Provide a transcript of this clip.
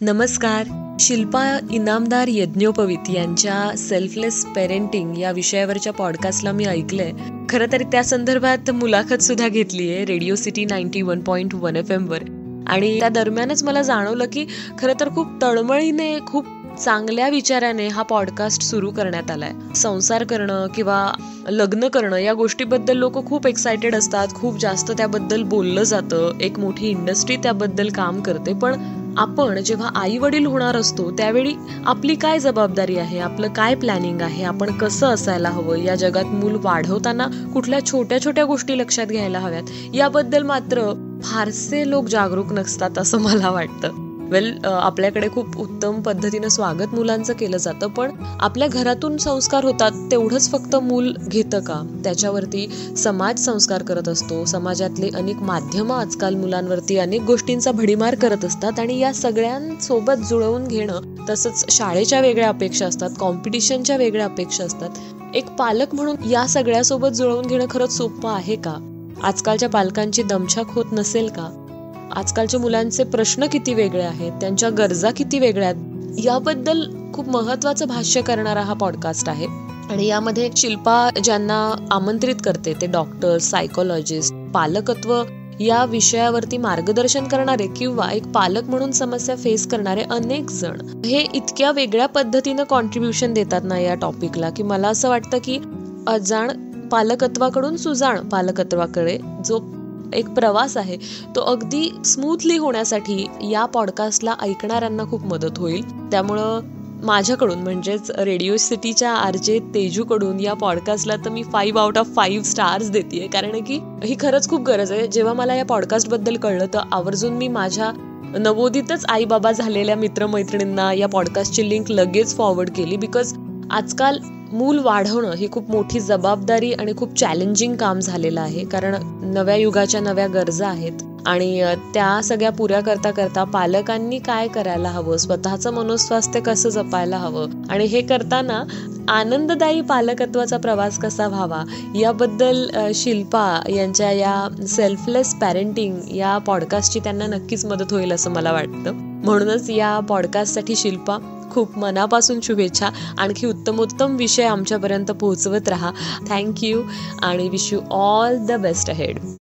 नमस्कार. शिल्पा इनामदार यज्ञोपवित यांच्या selfless parenting या विषयावरच्या पॉडकास्टला मी ऐकलंय. खरं तर त्या संदर्भात मुलाखत सुद्धा घेतली आहे radio city ninety one point one F वर. आणि त्या दरम्यानच मला जाणवलं की खरं तर खूप तळमळीने खूप चांगल्या विचाराने हा पॉडकास्ट सुरू करण्यात आलाय. संसार करणं किंवा लग्न करणं या गोष्टीबद्दल लोक खूप एक्सायटेड असतात खूप जास्त त्याबद्दल बोललं जातं एक मोठी इंडस्ट्री त्याबद्दल काम करते पण आपण जेव्हा आई वडील होणार असतो त्यावेळी आपली काय जबाबदारी आहे? आपलं काय प्लॅनिंग आहे? आपण कसं असायला हवं? या जगात मूल वाढवताना कुठल्या छोट्या छोट्या गोष्टी लक्षात घ्यायला हव्यात? याबद्दल मात्र फारसे लोक जागरूक नसतात असं मला वाटतं. वेल आपल्याकडे खूप उत्तम पद्धतीनं स्वागत मुलांचं केलं जातं पण आपल्या घरातून संस्कार होतात तेवढंच फक्त मूल घेतं का? त्याच्यावरती समाज संस्कार करत असतो. समाजातले अनेक माध्यमं आजकाल मुलांवरती अनेक गोष्टींचा भडीमार करत असतात आणि या सगळ्यांसोबत जुळवून घेणं तसंच शाळेच्या वेगळ्या अपेक्षा असतात कॉम्पिटिशनच्या वेगळ्या अपेक्षा असतात. एक पालक म्हणून या सगळ्यासोबत जुळवून घेणं खरंच सोपं आहे का? आजकालच्या पालकांची दमछाक होत नसेल का? आजकालच्या मुलांचे प्रश्न किती वेगळे आहेत त्यांच्या गरजा किती वेगळ्या आहेत याबद्दल खूप महत्वाचं भाष्य करणारा हा पॉडकास्ट आहे. आणि यामध्ये शिल्पा ज्यांना आमंत्रित करते ते डॉक्टर सायकोलॉजिस्ट पालकत्व या विषयावरती मार्गदर्शन करणारे किंवा एक पालक म्हणून समस्या फेस करणारे अनेक जण हे इतक्या वेगळ्या पद्धतीनं कॉन्ट्रीब्युशन देतात ना या टॉपिकला की मला असं वाटतं की अजाण पालकत्वाकडून सुजाण पालकत्वाकडे जो एक प्रवास आहे. तो अगदी स्मूथली होण्यासाठी या पॉडकास्टला ऐकणाऱ्यांना खूप मदत होईल. त्यामुळं माझ्याकडून म्हणजेच रेडिओ सिटीच्या आरजे तेजूकडून या पॉडकास्टला तर मी five out of five stars देते कारण की ही खरंच खूप गरज आहे. जेव्हा मला या पॉडकास्टबद्दल कळलं तर आवर्जून मी माझ्या नवोदितच आई बाबा झालेल्या मित्रमैत्रिणींना या पॉडकास्टची लिंक लगेच फॉरवर्ड केली. बिकॉज आजकाल मूल वाढवणं ही खूप मोठी जबाबदारी आणि खूप चॅलेंजिंग काम झालेलं आहे. कारण नव्या युगाच्या नव्या गरजा आहेत आणि त्या सगळ्या पुऱ्या करता करता पालकांनी काय करायला हवं? स्वतःचं मनोस्वास्थ्य कसं जपायला हवं? आणि हे करताना आनंददायी पालकत्वाचा प्रवास कसा व्हावा? याबद्दल शिल्पा यांच्या या सेल्फलेस पॅरेंटिंग या पॉडकास्टची त्यांना नक्कीच मदत होईल असं मला वाटतं. म्हणूनच या पॉडकास्टसाठी शिल्पा खूप मनापासून शुभेच्छा. आणखी उत्तमोत्तम विषय आमच्यापर्यंत पोहोचवत राहा. थँक्यू आणि wish you all the best ahead